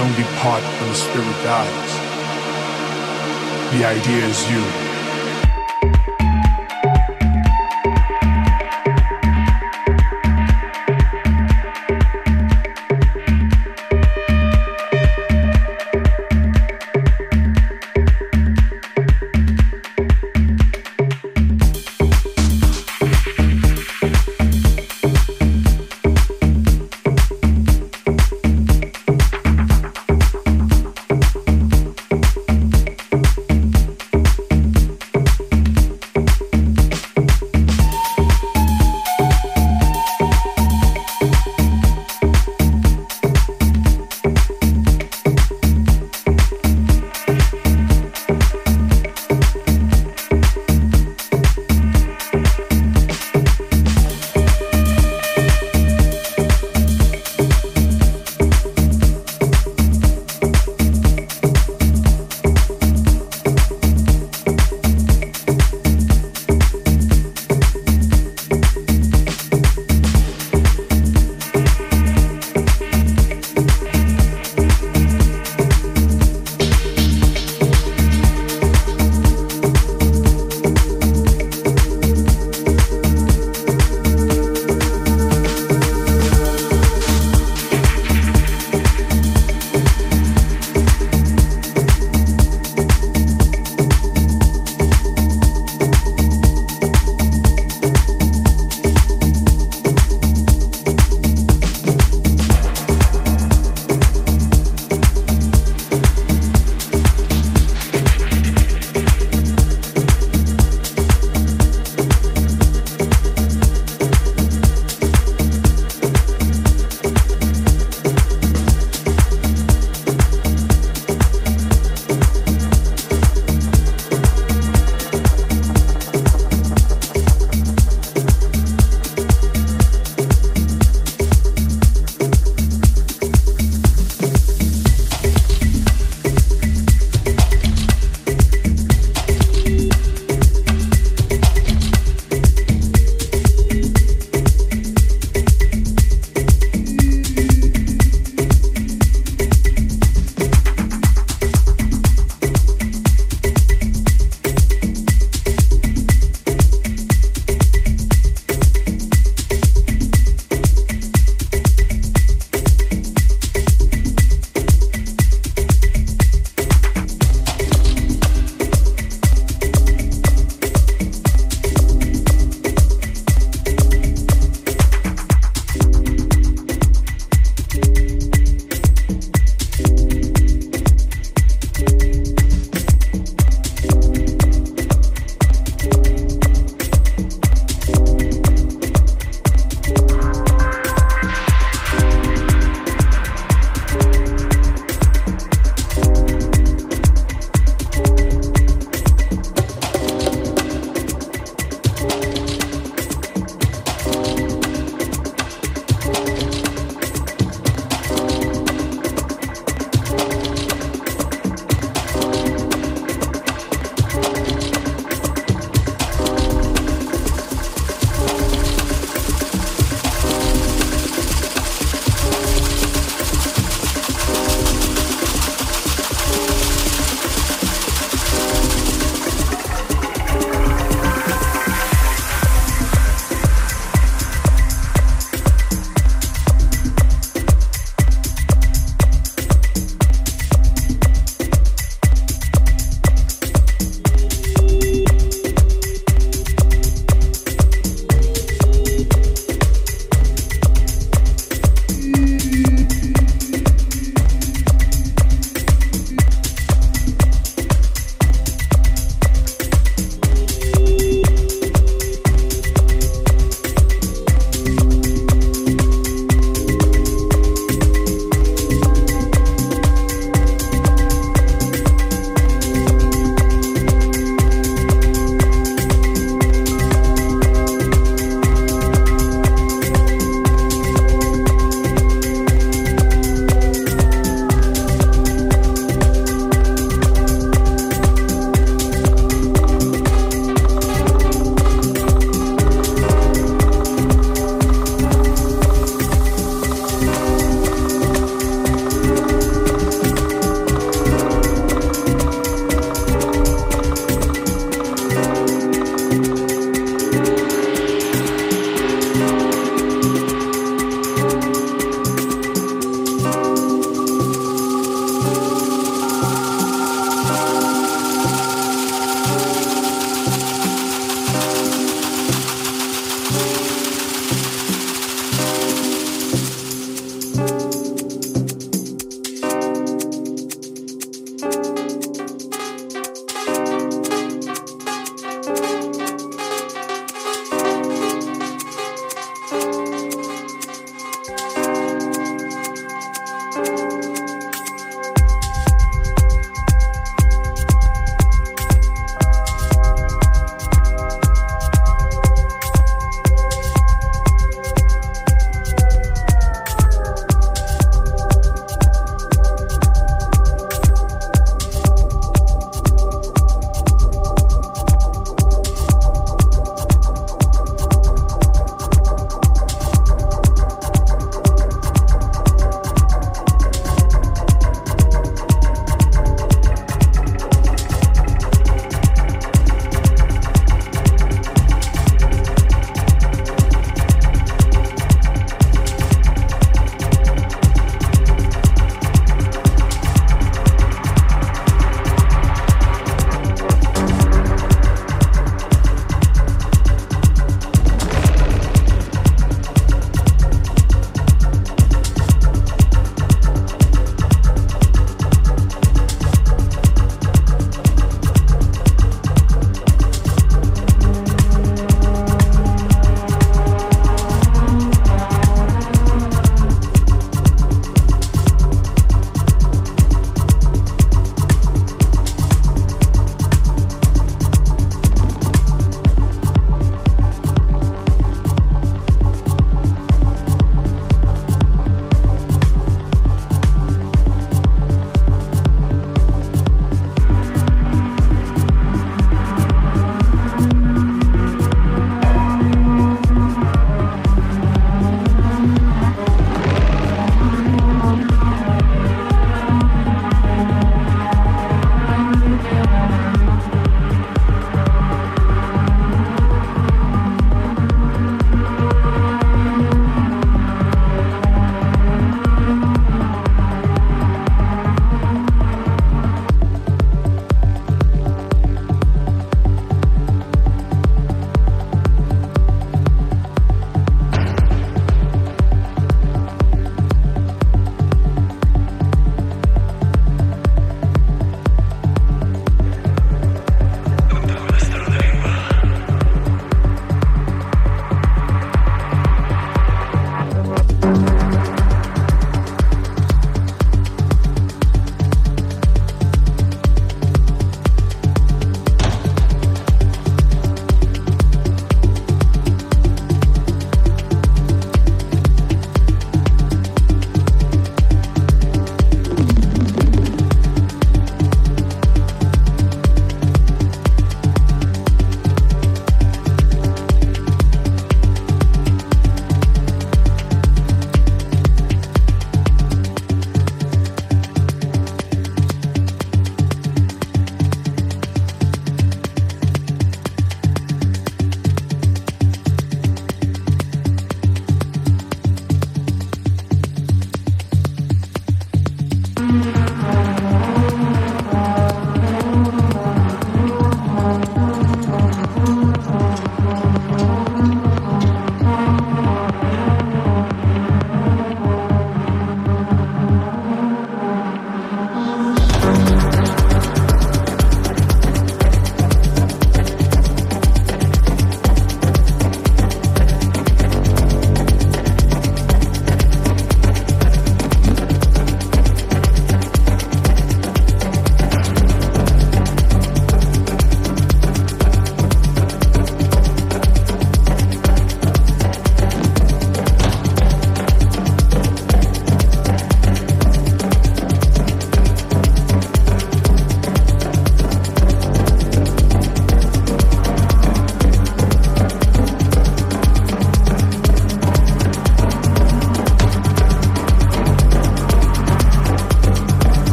only part when the spirit dies. The idea is you.